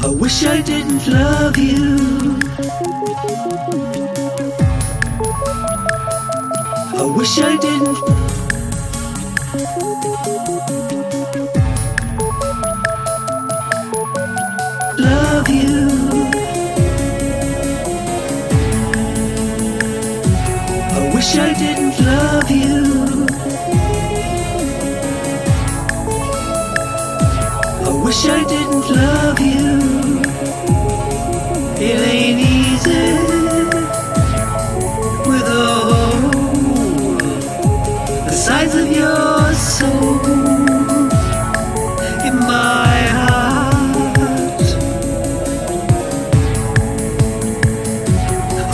I wish I didn't love you. I wish I didn't. Love you. I wish I didn't love you. Wish I didn't love you. It ain't easy with a hole the size of your soul in my heart.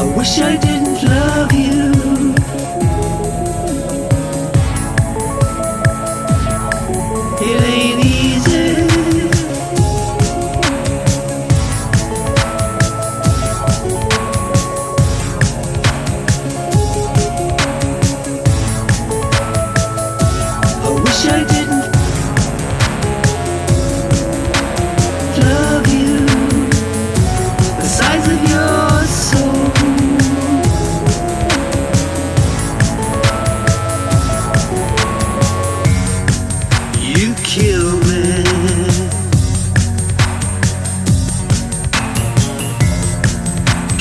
I wish I didn't love you.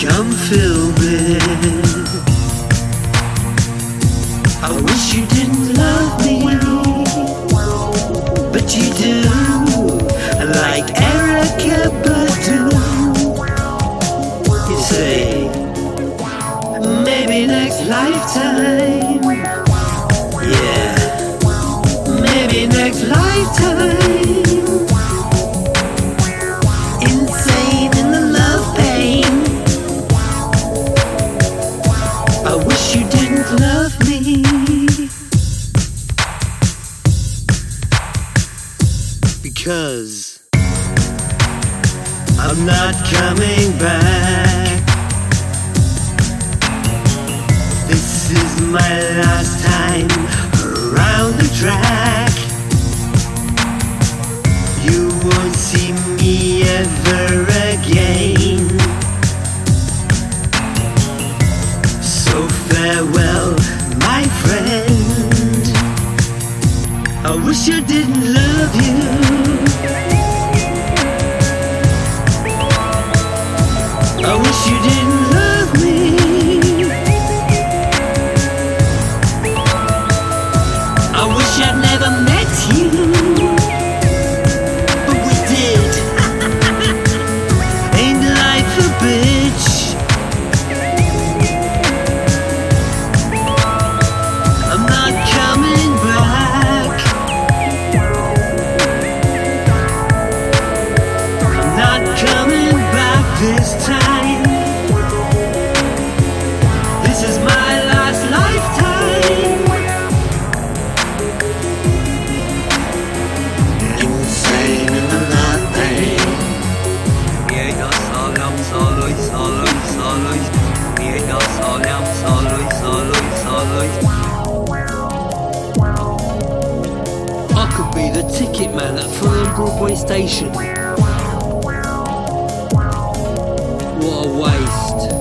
Come fill me. I wish you didn't love me, but you do. Like Erykah Badu. You say, maybe next lifetime. Yeah, maybe next lifetime. Not coming back. This is my last time around the track. You won't see me ever again. So farewell, my friend. I wish I didn't love you. Ticket Man at Fulham Broadway Station. What a waste.